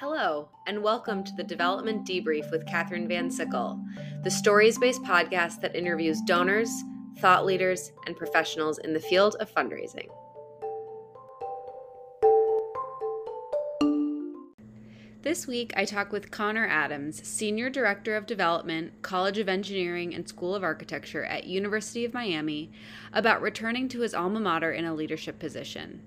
Hello, and welcome to the Development Debrief with Katherine Van Sickle, the stories based podcast that interviews donors, thought leaders, and professionals in the field of fundraising. This week, I talk with Connor Adams, Senior Director of Development, College of Engineering and School of Architecture at University of Miami, about returning to his alma mater in a leadership position.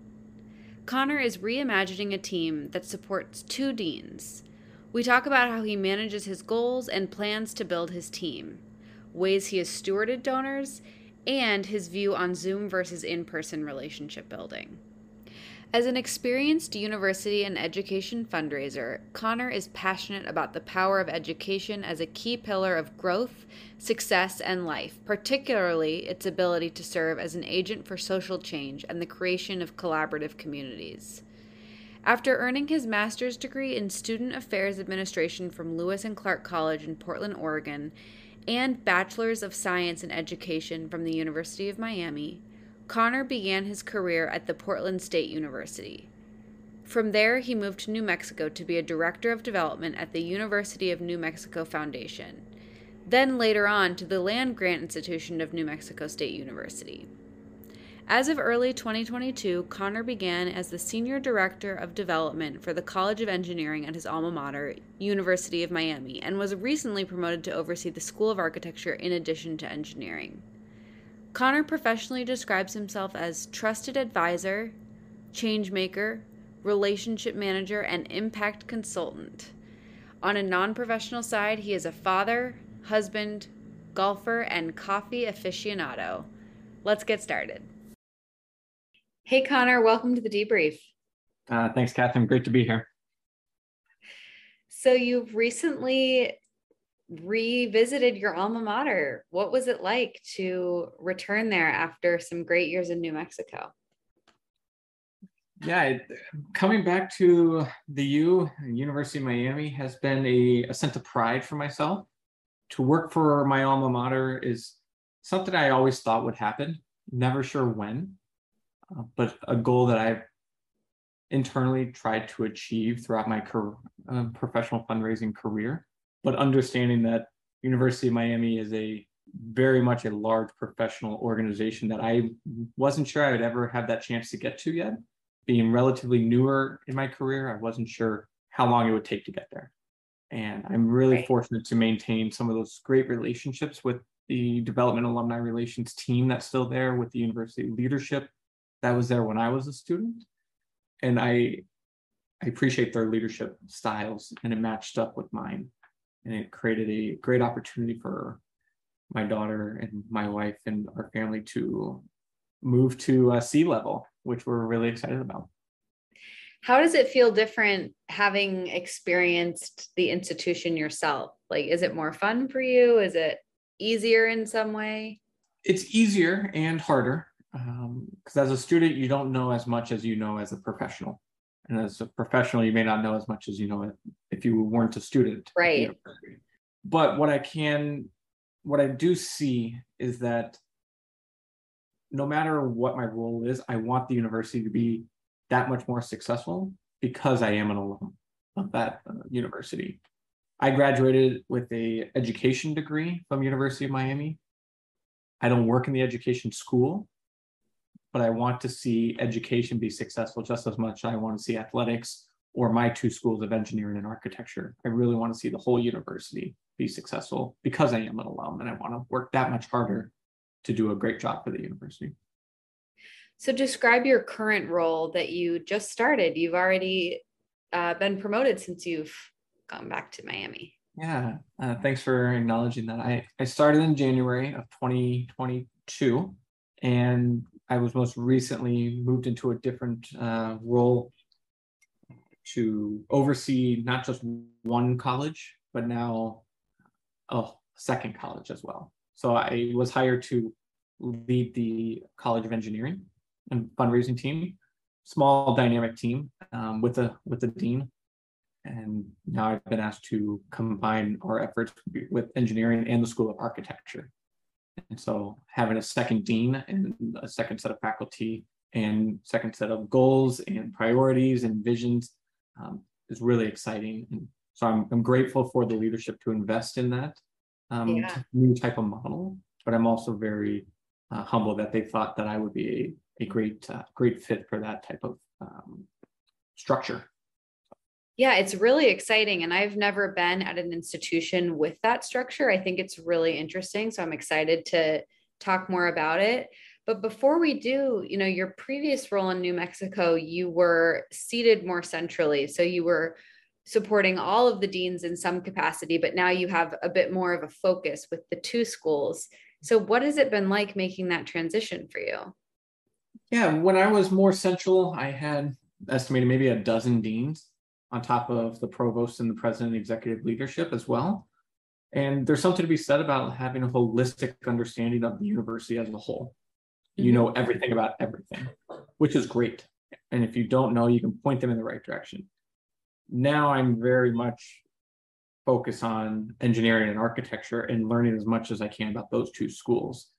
Connor is reimagining a team that supports two deans. We talk about how he manages his goals and plans to build his team, ways he has stewarded donors, and his view on Zoom versus in person relationship building. As an experienced university and education fundraiser, Connor is passionate about the power of education as a key pillar of growth, success, and life, particularly its ability to serve as an agent for social change and the creation of collaborative communities. After earning his master's degree in Student Affairs Administration from Lewis and Clark College in Portland, Oregon, and Bachelor's of Science in Education from the University of Miami, Connor began his career at the Portland State University. From there, he moved to New Mexico to be a director of development at the University of New Mexico Foundation, then later on to the Land Grant Institution of New Mexico State University. As of early 2022, Connor began as the Senior Director of Development for the College of Engineering at his alma mater, University of Miami, and was recently promoted to oversee the School of Architecture in addition to engineering. Connor professionally describes himself as trusted advisor, change maker, relationship manager, and impact consultant. On a non professional side, he is a father, husband, golfer, and coffee aficionado. Let's get started. Hey, Connor, welcome to the debrief. Uh, thanks, Katherine. Great to be here. So, you've recently revisited your alma mater. What was it like to return there after some great years in New Mexico? Yeah, it, coming back to the U, University of Miami, has been a, a sense of pride for myself. To work for my alma mater is something I always thought would happen, never sure when, uh, but a goal that I've internally tried to achieve throughout my career, uh, professional fundraising career but understanding that University of Miami is a very much a large professional organization that I wasn't sure I would ever have that chance to get to yet. Being relatively newer in my career, I wasn't sure how long it would take to get there. And I'm really right. fortunate to maintain some of those great relationships with the development alumni relations team that's still there, with the university leadership that was there when I was a student. And I I appreciate their leadership styles and it matched up with mine and it created a great opportunity for my daughter and my wife and our family to move to a sea level, which we're really excited about. How does it feel different having experienced the institution yourself? Like, is it more fun for you? Is it easier in some way? It's easier and harder because um, as a student, you don't know as much as you know as a professional and as a professional you may not know as much as you know if you weren't a student right but what i can what i do see is that no matter what my role is i want the university to be that much more successful because i am an alum of that uh, university i graduated with a education degree from university of miami i don't work in the education school but I want to see education be successful just as much. I want to see athletics or my two schools of engineering and architecture. I really want to see the whole university be successful because I am an alum and I want to work that much harder to do a great job for the university. So, describe your current role that you just started. You've already uh, been promoted since you've gone back to Miami. Yeah, uh, thanks for acknowledging that. I, I started in January of 2022 and I was most recently moved into a different uh, role to oversee not just one college, but now a second college as well. So I was hired to lead the College of Engineering and fundraising team, small dynamic team um, with the with the dean, and now I've been asked to combine our efforts with engineering and the School of Architecture. And so having a second dean and a second set of faculty and second set of goals and priorities and visions, um, is really exciting. And so I'm, I'm grateful for the leadership to invest in that um, Yeah. new type of model, but I'm also very uh, humble that they thought that I would be a, a great, uh, great fit for that type of um, structure. Yeah, it's really exciting. And I've never been at an institution with that structure. I think it's really interesting. So I'm excited to talk more about it. But before we do, you know, your previous role in New Mexico, you were seated more centrally. So you were supporting all of the deans in some capacity, but now you have a bit more of a focus with the two schools. So what has it been like making that transition for you? Yeah, when I was more central, I had estimated maybe a dozen deans on top of the provost and the president executive leadership as well. And there's something to be said about having a holistic understanding of the university as a whole. You Mhm. know everything about everything, which is great. And if you don't know, you can point them in the right direction. Now I'm very much focused on engineering and architecture and learning as much as I can about those two schools.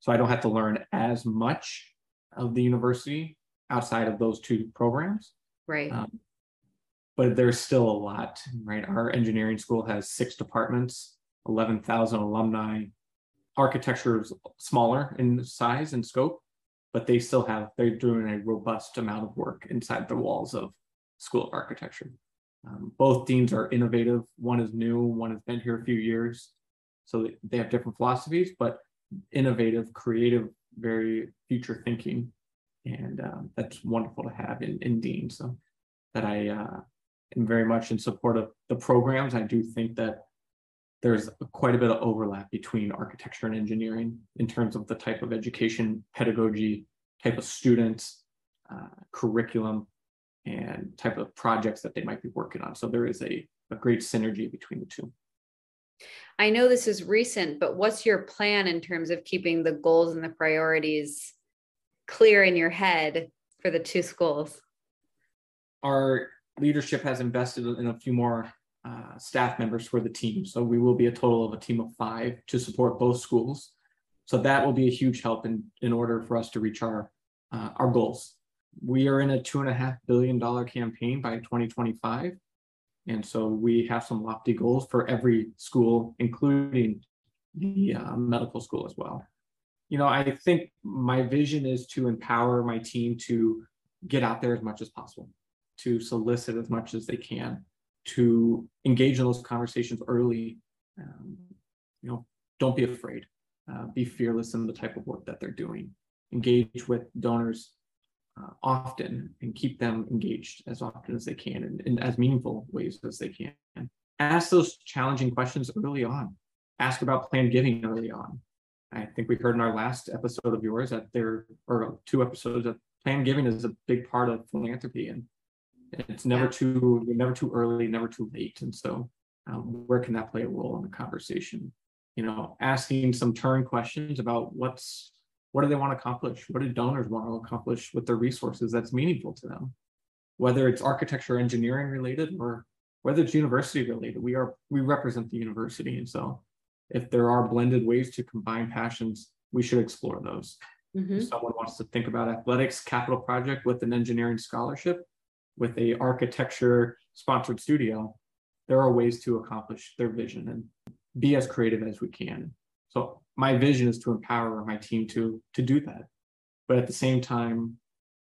So I don't have to learn as much of the university outside of those two programs. Right. Um, but there's still a lot, right? Our engineering school has six departments, 11,000 alumni. Architecture is smaller in size and scope, but they still have, they're doing a robust amount of work inside the walls of School of Architecture. Um, both deans are innovative. One is new, one has been here a few years. So they- have different philosophies, but innovative, creative, very future thinking. And um, that's wonderful to have in, in Dean. So that I uh, am very much in support of the programs. I do think that there's quite a bit of overlap between architecture and engineering in terms of the type of education, pedagogy, type of students, uh, curriculum, and type of projects that they might be working on. So there is a, a great synergy between the two. I know this is recent, but what's your plan in terms of keeping the goals and the priorities clear in your head for the two schools? Our leadership has invested in a few more uh, staff members for the team. So we will be a total of a team of five to support both schools. So that will be a huge help in, in order for us to reach our, uh, our goals. We are in a two and a half billion dollar campaign by 2025. And so we have some lofty goals for every school, including the uh, medical school as well. You know, I think my vision is to empower my team to get out there as much as possible, to solicit as much as they can, to engage in those conversations early. Um, you know, don't be afraid. Uh, be fearless in the type of work that they're doing. Engage with donors uh, often and keep them engaged as often as they can and in as meaningful ways as they can. Ask those challenging questions early on. Ask about planned giving early on. I think we heard in our last episode of yours that there or two episodes that planned giving is a big part of philanthropy and it's never Yeah. too never too early, never too late. And so um, where can that play a role in the conversation? You know, asking some turn questions about what's what do they want to accomplish? What do donors want to accomplish with their resources that's meaningful to them? Whether it's architecture, engineering related, or whether it's university related, we are we represent the university, and so if there are blended ways to combine passions, we should explore those. Mhm. If someone wants to think about athletics capital project with an engineering scholarship, with a architecture sponsored studio, there are ways to accomplish their vision and be as creative as we can. So my vision is to empower my team to to do that, but at the same time,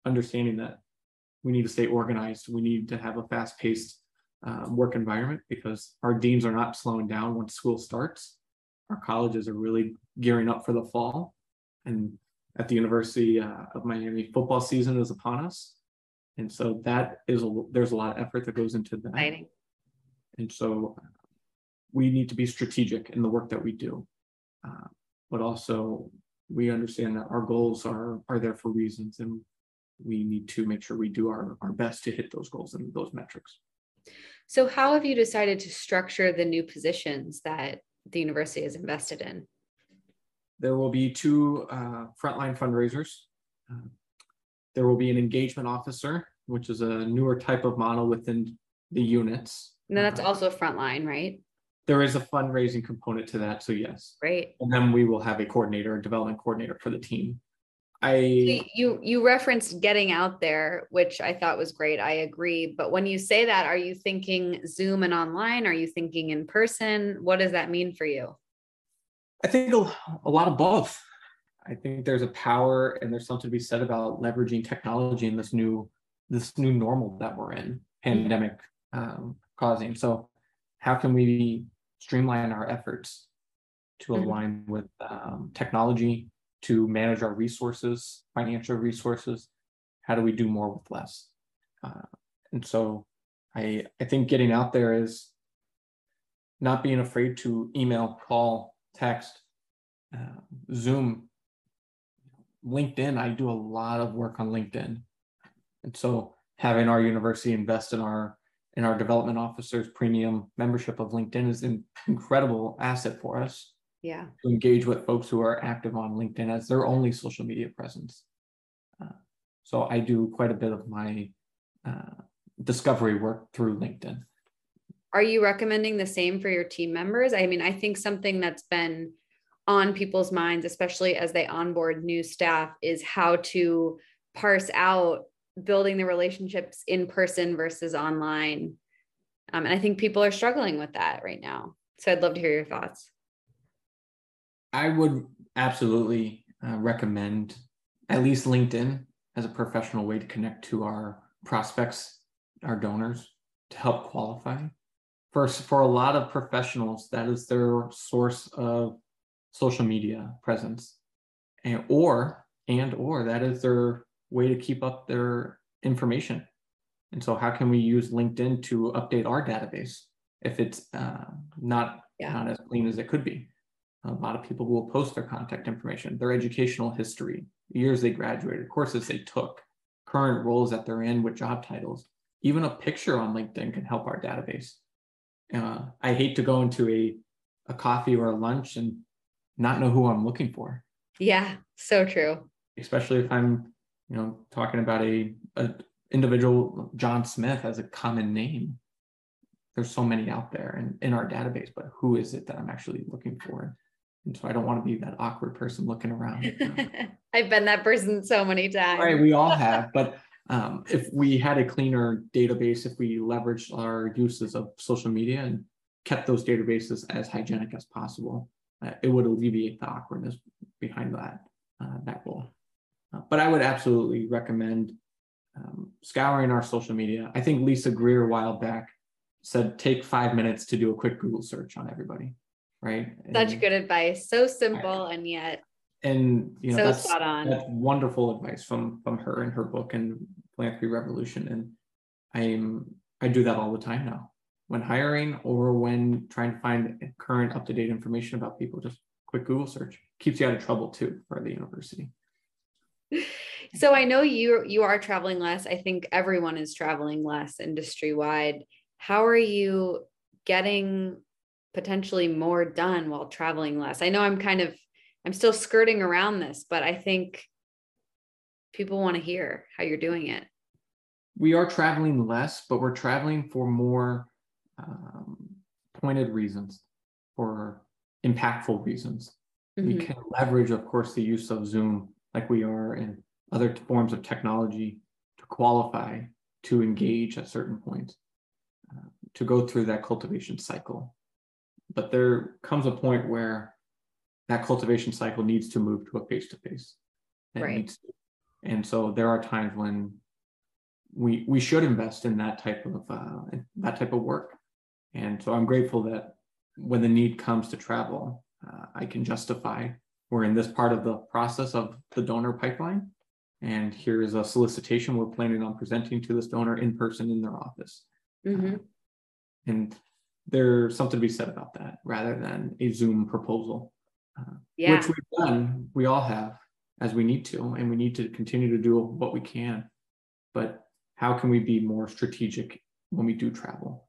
understanding that we need to stay organized. We need to have a fast paced uh, work environment because our deans are not slowing down once school starts. Our colleges are really gearing up for the fall, and at the University uh, of Miami, football season is upon us, and so that is a, there's a lot of effort that goes into that. Exciting. And so uh, we need to be strategic in the work that we do. Uh, but also we understand that our goals are are there for reasons and we need to make sure we do our, our best to hit those goals and those metrics. So, how have you decided to structure the new positions that the university is invested in? There will be two uh, frontline fundraisers. Uh, there will be an engagement officer, which is a newer type of model within the units. And that's Uh, also frontline, right? there is a fundraising component to that, so yes. Great. And then we will have a coordinator, a development coordinator for the team. I you you referenced getting out there, which I thought was great. I agree. But when you say that, are you thinking Zoom and online? Are you thinking in person? What does that mean for you? I think a, a lot of both. I think there's a power and there's something to be said about leveraging technology in this new this new normal that we're in, pandemic um, causing. So, how can we streamline our efforts to Mhm. align with um, technology to manage our resources, financial resources? How do we do more with less? Uh, and so, I I think getting out there is not being afraid to email, call, text, uh, Zoom, LinkedIn. I do a lot of work on LinkedIn, and so having our university invest in our in our development officers premium membership of LinkedIn is an incredible asset for us Yeah. to engage with folks who are active on LinkedIn as their only social media presence. Uh, so I do quite a bit of my uh, discovery work through LinkedIn. Are you recommending the same for your team members? I mean, I think something that's been on people's minds, especially as they onboard new staff, is how to parse out building the relationships in person versus online. Um, and I think people are struggling with that right now. So I'd love to hear your thoughts. I would absolutely uh, recommend at least LinkedIn as a professional way to connect to our prospects, our donors, to help qualify. First, for a lot of professionals, that is their source of social media presence, and or and or that is their way to keep up their information. And so, how can we use LinkedIn to update our database if it's uh, not Yeah. not as clean as it could be? A lot of people will post their contact information, their educational history, years they graduated, courses they took, current roles that they're in with job titles. Even a picture on LinkedIn can help our database. Uh, I hate to go into a, a coffee or a lunch and not know who I'm looking for, Yeah, so true. especially if I'm, you know, talking about a, a individual John Smith as a common name. There's so many out there in, in our database, but who is it that I'm actually looking for? And so I don't want to be that awkward person looking around. I've been that person so many times. right, we all have, but um, if we had a cleaner database, if we leveraged our uses of social media and kept those databases as hygienic as possible, uh, it would alleviate the awkwardness behind that uh, that role. Uh, but I would absolutely recommend um, scouring our social media. I think Lisa Greer a while back said take five minutes to do a quick Google search on everybody, right? Such And- good advice. So simple and yet and you know so that's spot on. that's wonderful advice from from her in her book and philanthropy revolution and i'm i do that all the time now when hiring or when trying to find current up-to-date information about people just quick google search keeps you out of trouble too for the university So I know you you are traveling less. I think everyone is traveling less industry wide. How are you getting potentially more done while traveling less? I know I'm kind of I'm still skirting around this, but I think people want to hear how you're doing it. we are traveling less but we're traveling for more um, pointed reasons for impactful reasons we Mhm. can leverage, of course, the use of Zoom like we are in other forms of technology to qualify, to engage at certain points, uh, to go through that cultivation cycle. But there comes a point where that cultivation cycle needs to move to a face to face. Right. And so there are times when we we should invest in that type of uh, that type of work. And so I'm grateful that when the need comes to travel, uh, I can justify we're in this part of the process of the donor pipeline. And here is a solicitation we're planning on presenting to this donor in person in their office. Mhm. And there's something to be said about that rather than a Zoom proposal, Yeah. which we've done, we all have as we need to, and we need to continue to do what we can. But how can we be more strategic when we do travel?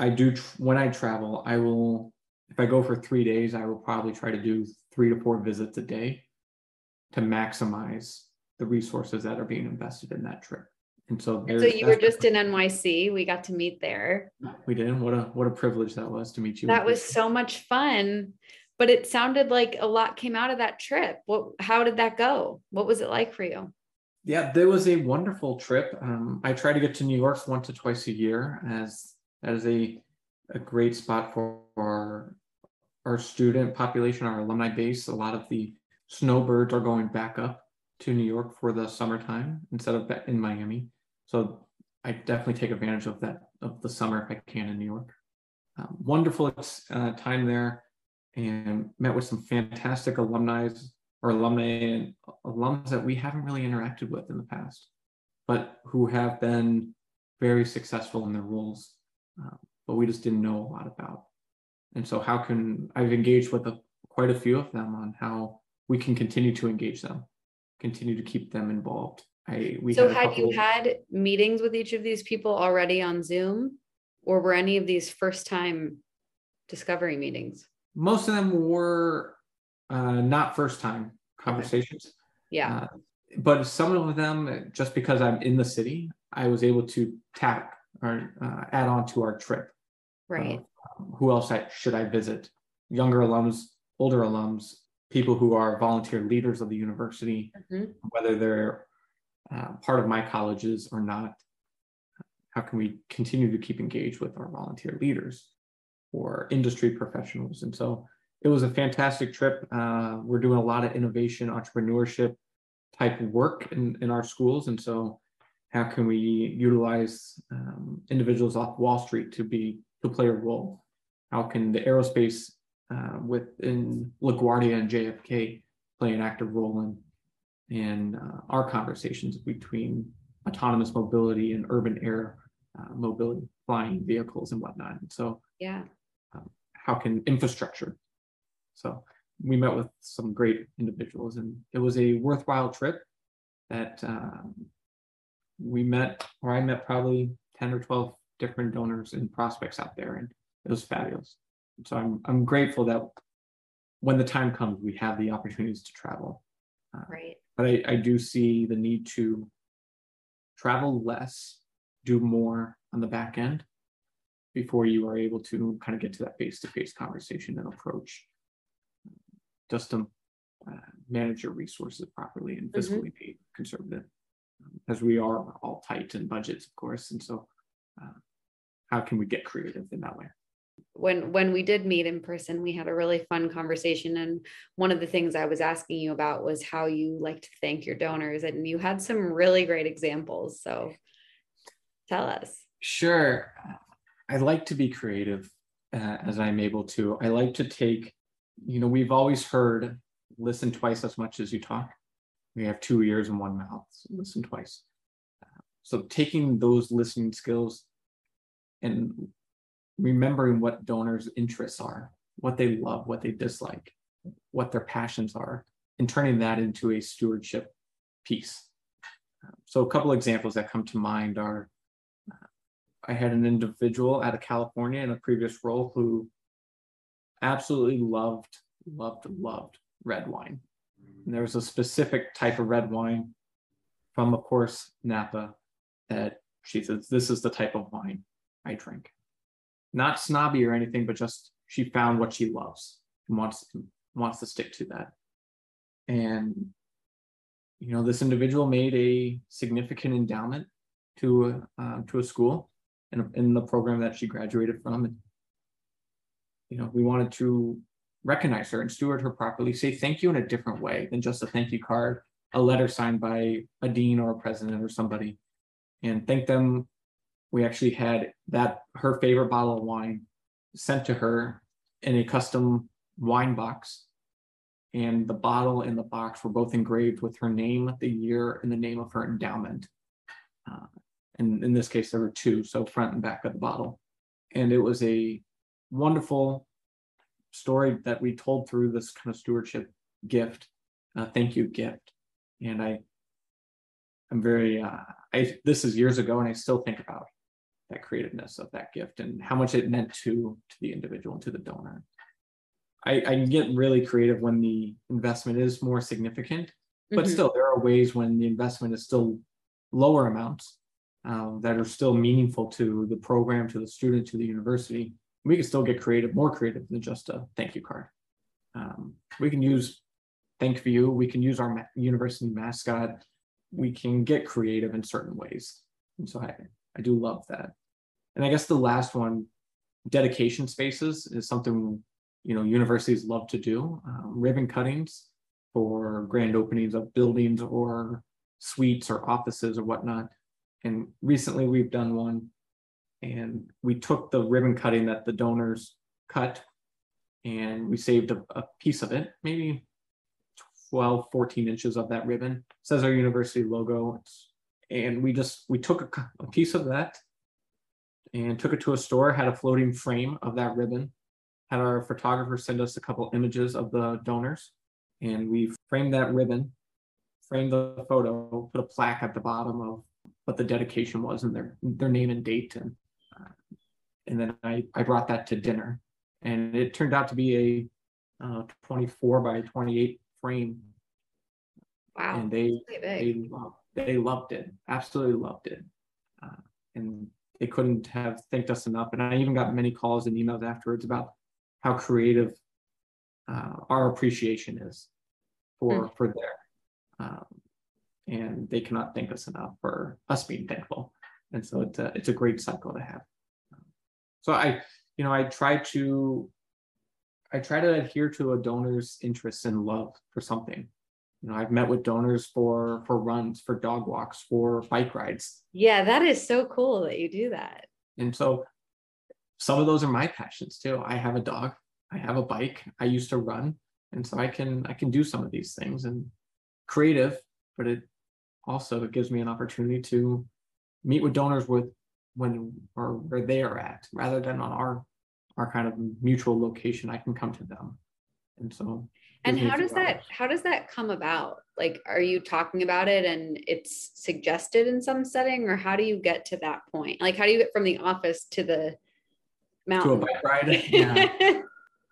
I do, tr- when I travel, I will, if I go for three days, I will probably try to do three to four visits a day to maximize the resources that are being invested in that trip. And so so you were just in NYC. We got to meet there. We did. What a what a privilege that was to meet you. That was so much fun. but it sounded like a lot came out of that trip. What, how did that go? What was it like for you? Yeah, there was a wonderful trip. Um, I try to get to New York once or twice a year as that is a a great spot for our, our student population, our alumni base. A lot of the snowbirds are going back up to New York for the summertime instead of in Miami. So I definitely take advantage of that of the summer if I can in New York. Um, wonderful uh, time there, and met with some fantastic alumni or alumni and alums that we haven't really interacted with in the past, but who have been very successful in their roles, uh, but we just didn't know a lot about. And so, how can I've engaged with a, quite a few of them on how we can continue to engage them, continue to keep them involved. I we so had, had you had meetings with each of these people already on Zoom, or were any of these first time discovery meetings? Most of them were uh, not first time conversations. Okay. Yeah. Uh, but some of them, just because I'm in the city, I was able to tap or uh, add on to our trip. Right. Uh, who else I, should I visit? Younger alums, older alums, people who are volunteer leaders of the university, mm-hmm. whether they're uh, part of my colleges or not. How can we continue to keep engaged with our volunteer leaders or industry professionals? And so it was a fantastic trip. Uh, we're doing a lot of innovation, entrepreneurship type work in, in our schools. And so how can we utilize um, individuals off Wall Street to be to play a role? How can the aerospace uh, within LaGuardia and JFK play an active role in in uh, our conversations between autonomous mobility and urban air uh, mobility, flying vehicles and whatnot? And so, yeah, um, how can infrastructure so we met with some great individuals, and it was a worthwhile trip. That um, we met, or I met probably ten or twelve different donors and prospects out there, and it was fabulous. So I'm I'm grateful that when the time comes, we have the opportunities to travel. Uh, right. But I, I do see the need to travel less, do more on the back end before you are able to kind of get to that face-to-face conversation and approach just to uh, manage your resources properly and mm-hmm. fiscally mm-hmm. be conservative, as we are all tight in budgets, of course. And so, uh, how can we get creative in that way? When when we did meet in person, we had a really fun conversation, and one of the things I was asking you about was how you like to thank your donors, and you had some really great examples. So, tell us. Sure, I like to be creative uh, as I'm able to. I like to take you know, we've always heard listen twice as much as you talk. We have two ears and one mouth, so listen twice. So taking those listening skills and remembering what donors' interests are, what they love, what they dislike, what their passions are, and turning that into a stewardship piece. So a couple examples that come to mind are I had an individual out of California in a previous role who absolutely loved, loved, loved red wine. And there was a specific type of red wine from, of course, Napa that she says, This is the type of wine I drink. Not snobby or anything, but just she found what she loves and wants to, wants to stick to that. And you know, this individual made a significant endowment to uh, to a school in, in the program that she graduated from. And you know, we wanted to recognize her and steward her properly, say thank you in a different way than just a thank you card, a letter signed by a dean or a president or somebody, and thank them. We actually had that her favorite bottle of wine sent to her in a custom wine box. And the bottle and the box were both engraved with her name, the year, and the name of her endowment. Uh, and in this case, there were two, so front and back of the bottle. And it was a wonderful story that we told through this kind of stewardship gift, uh, thank you gift. And I, I'm very, uh, I, this is years ago and I still think about that creativeness of that gift and how much it meant to, to the individual and to the donor. I, I get really creative when the investment is more significant, but mm-hmm. still there are ways when the investment is still lower amounts um, that are still meaningful to the program, to the student, to the university we can still get creative, more creative than just a thank you card. Um, we can use ThankView, we can use our ma- university mascot, we can get creative in certain ways. And so I, I do love that. And I guess the last one, dedication spaces is something you know universities love to do. Um, ribbon cuttings for grand openings of buildings or suites or offices or whatnot. And recently we've done one and we took the ribbon cutting that the donors cut and we saved a, a piece of it, maybe 12, 14 inches of that ribbon. It says our university logo. It's, and we just, we took a, a piece of that and took it to a store, had a floating frame of that ribbon, had our photographer send us a couple images of the donors, and we framed that ribbon, framed the photo, put a plaque at the bottom of what the dedication was and their their name and date, and and then I I brought that to dinner, and it turned out to be a uh, 24 by 28 frame. Wow. And they they loved, they loved it, absolutely loved it, uh, and they couldn't have thanked us enough. And I even got many calls and emails afterwards about how creative uh, our appreciation is for mm. for their um, and they cannot thank us enough for us being thankful and so it's a, it's a great cycle to have so i you know i try to i try to adhere to a donor's interest and love for something. You know i've met with donors for for runs for dog walks for bike rides. Yeah that is so cool that you do that. And so some of those are my passions too. I have a dog, I have a bike, I used to run, and so I can I can do some of these things and creative, but it also it gives me an opportunity to meet with donors with when or where they are at rather than on our our kind of mutual location. I can come to them, and so. And how does that how does that come about? Like, are you talking about it and it's suggested in some setting, or how do you get to that point? Like, how do you get from the office to the mountain. To a bike ride. Yeah.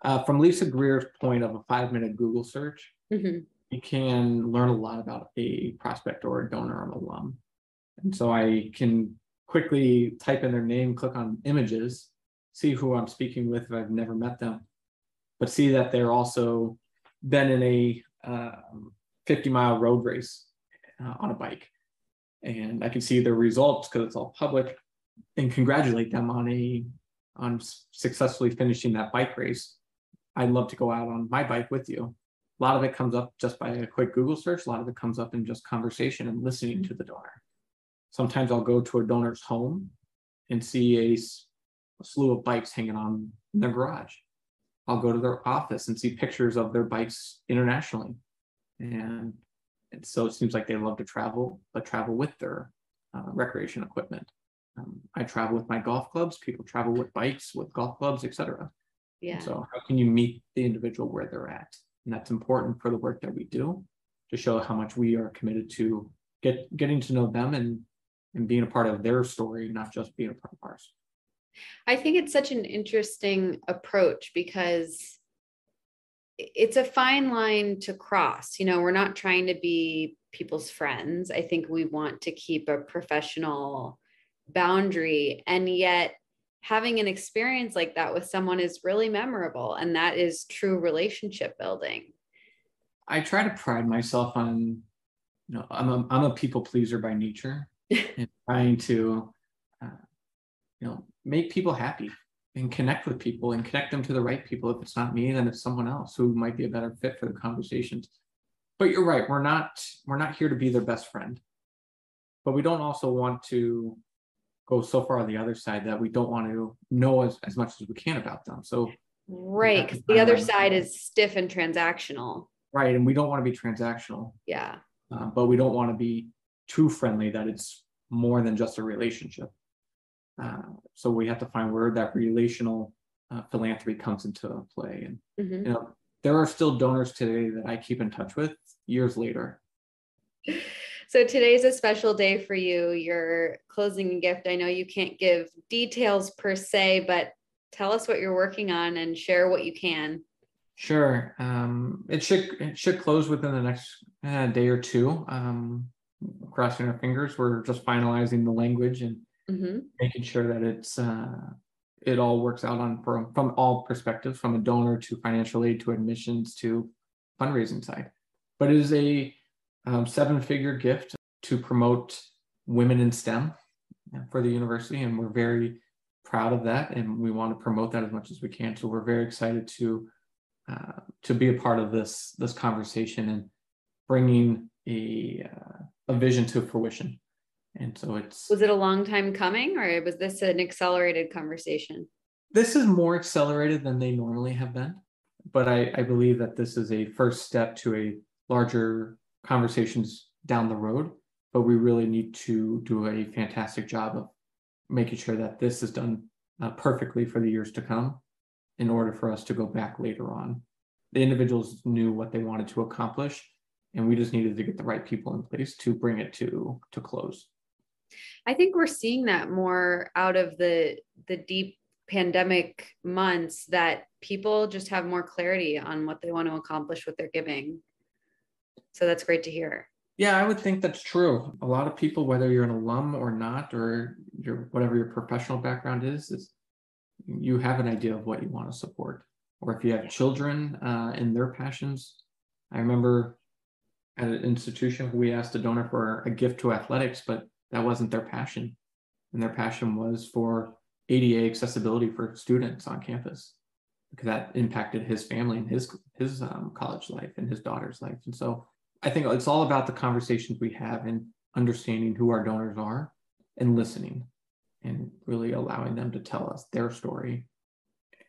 uh, from Lisa Greer's point of a five minute Google search, mm-hmm. you can learn a lot about a prospect or a donor or an alum. And so I can quickly type in their name, click on images, see who I'm speaking with if I've never met them, but see that they're also been in a uh, 50 mile road race uh, on a bike. And I can see their results because it's all public and congratulate them on a on successfully finishing that bike race, I'd love to go out on my bike with you. A lot of it comes up just by a quick Google search. A lot of it comes up in just conversation and listening to the donor. Sometimes I'll go to a donor's home and see a, a slew of bikes hanging on in their garage. I'll go to their office and see pictures of their bikes internationally. And, and so it seems like they love to travel, but travel with their uh, recreation equipment. Um, I travel with my golf clubs. People travel with bikes, with golf clubs, etc. Yeah. And so how can you meet the individual where they're at? And that's important for the work that we do to show how much we are committed to get getting to know them and and being a part of their story, not just being a part of ours. I think it's such an interesting approach because it's a fine line to cross. You know, we're not trying to be people's friends. I think we want to keep a professional boundary and yet having an experience like that with someone is really memorable and that is true relationship building i try to pride myself on you know i'm a, I'm a people pleaser by nature and trying to uh, you know make people happy and connect with people and connect them to the right people if it's not me then it's someone else who might be a better fit for the conversations but you're right we're not we're not here to be their best friend but we don't also want to go so far on the other side that we don't want to know as, as much as we can about them. So right, because the other side is stiff and transactional. Right, and we don't want to be transactional. Yeah. Uh, but we don't want to be too friendly that it's more than just a relationship. Uh, so we have to find where that relational uh, philanthropy comes into play. And mm-hmm. you know, there are still donors today that I keep in touch with years later. So today's a special day for you. Your closing gift. I know you can't give details per se, but tell us what you're working on and share what you can. Sure. Um, it should it should close within the next uh, day or two. Um, crossing our fingers. We're just finalizing the language and mm-hmm. making sure that it's uh, it all works out on from, from all perspectives, from a donor to financial aid to admissions to fundraising side. But it is a um, seven-figure gift to promote women in STEM for the university, and we're very proud of that, and we want to promote that as much as we can. So we're very excited to uh, to be a part of this this conversation and bringing a uh, a vision to fruition. And so it's was it a long time coming, or was this an accelerated conversation? This is more accelerated than they normally have been, but I, I believe that this is a first step to a larger conversations down the road. But we really need to do a fantastic job of making sure that this is done uh, perfectly for the years to come in order for us to go back later on. The individuals knew what they wanted to accomplish, and we just needed to get the right people in place to bring it to to close. I think we're seeing that more out of the the deep pandemic months that people just have more clarity on what they want to accomplish with their giving. So that's great to hear. Yeah, I would think that's true. A lot of people, whether you're an alum or not, or your whatever your professional background is, is you have an idea of what you want to support. Or if you have children uh, and their passions, I remember at an institution we asked a donor for a gift to athletics, but that wasn't their passion, and their passion was for ADA accessibility for students on campus because that impacted his family and his his um, college life and his daughter's life. And so I think it's all about the conversations we have and understanding who our donors are and listening and really allowing them to tell us their story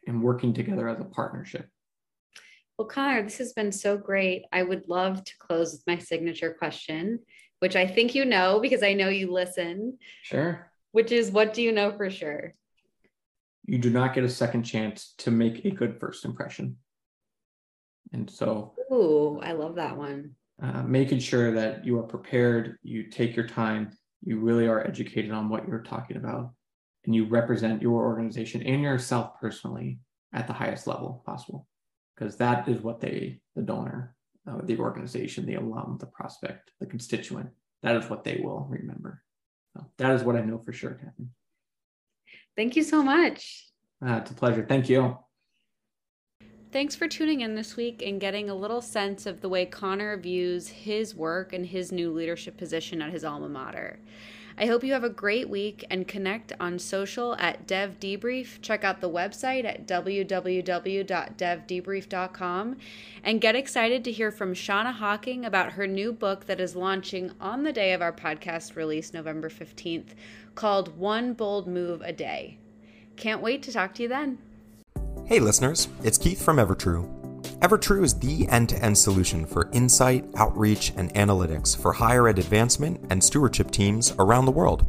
and working together as a partnership. Well, Connor, this has been so great. I would love to close with my signature question, which I think you know because I know you listen. Sure. Which is what do you know for sure? You do not get a second chance to make a good first impression. And so, ooh, I love that one uh, making sure that you are prepared, you take your time, you really are educated on what you're talking about, and you represent your organization and yourself personally at the highest level possible. Because that is what they, the donor, uh, the organization, the alum, the prospect, the constituent, that is what they will remember. So that is what I know for sure, Katherine. Thank you so much. Uh, it's a pleasure. Thank you. Thanks for tuning in this week and getting a little sense of the way Connor views his work and his new leadership position at his alma mater. I hope you have a great week and connect on social at Dev Debrief. Check out the website at www.devdebrief.com and get excited to hear from Shauna Hawking about her new book that is launching on the day of our podcast release, November 15th, called One Bold Move a Day. Can't wait to talk to you then. Hey listeners, it's Keith from Evertrue. Evertrue is the end to end solution for insight, outreach, and analytics for higher ed advancement and stewardship teams around the world.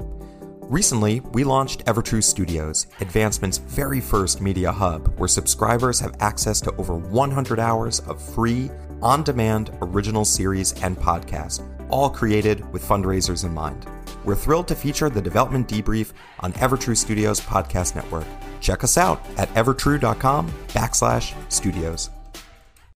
Recently, we launched Evertrue Studios, Advancement's very first media hub, where subscribers have access to over 100 hours of free, on demand original series and podcasts, all created with fundraisers in mind. We're thrilled to feature the development debrief on Evertrue Studios podcast network. Check us out at evertrue.com backslash studios.